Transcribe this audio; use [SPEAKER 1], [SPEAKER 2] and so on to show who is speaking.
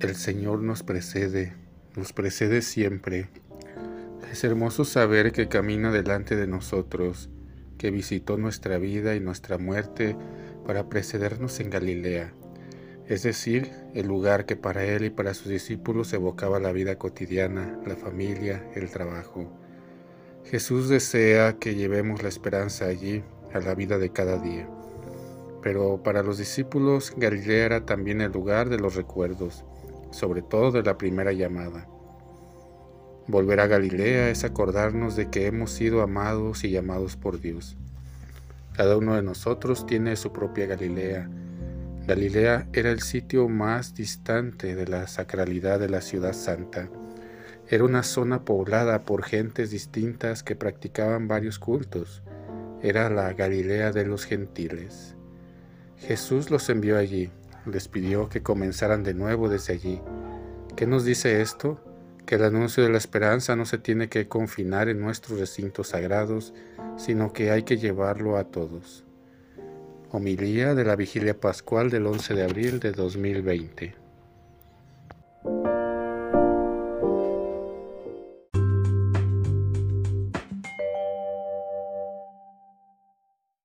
[SPEAKER 1] El Señor nos precede, nos precede siempre. Es hermoso saber que camina delante de nosotros, que visitó nuestra vida y nuestra muerte para precedernos en Galilea, es decir, el lugar que para Él y para sus discípulos evocaba la vida cotidiana, la familia, el trabajo. Jesús desea que llevemos la esperanza allí, a la vida de cada día. Pero para los discípulos Galilea era también el lugar de los recuerdos, sobre todo de la primera llamada. Volver a Galilea es acordarnos de que hemos sido amados y llamados por Dios. Cada uno de nosotros tiene su propia Galilea. Galilea era el sitio más distante de la sacralidad de la ciudad santa. Era una zona poblada por gentes distintas que practicaban varios cultos. Era la Galilea de los gentiles. Jesús los envió allí, les pidió que comenzaran de nuevo desde allí ¿Qué nos dice esto? Que el anuncio de la esperanza no se tiene que confinar en nuestros recintos sagrados, sino que hay que llevarlo a todos. Homilía de la Vigilia Pascual del 11 de abril de 2020.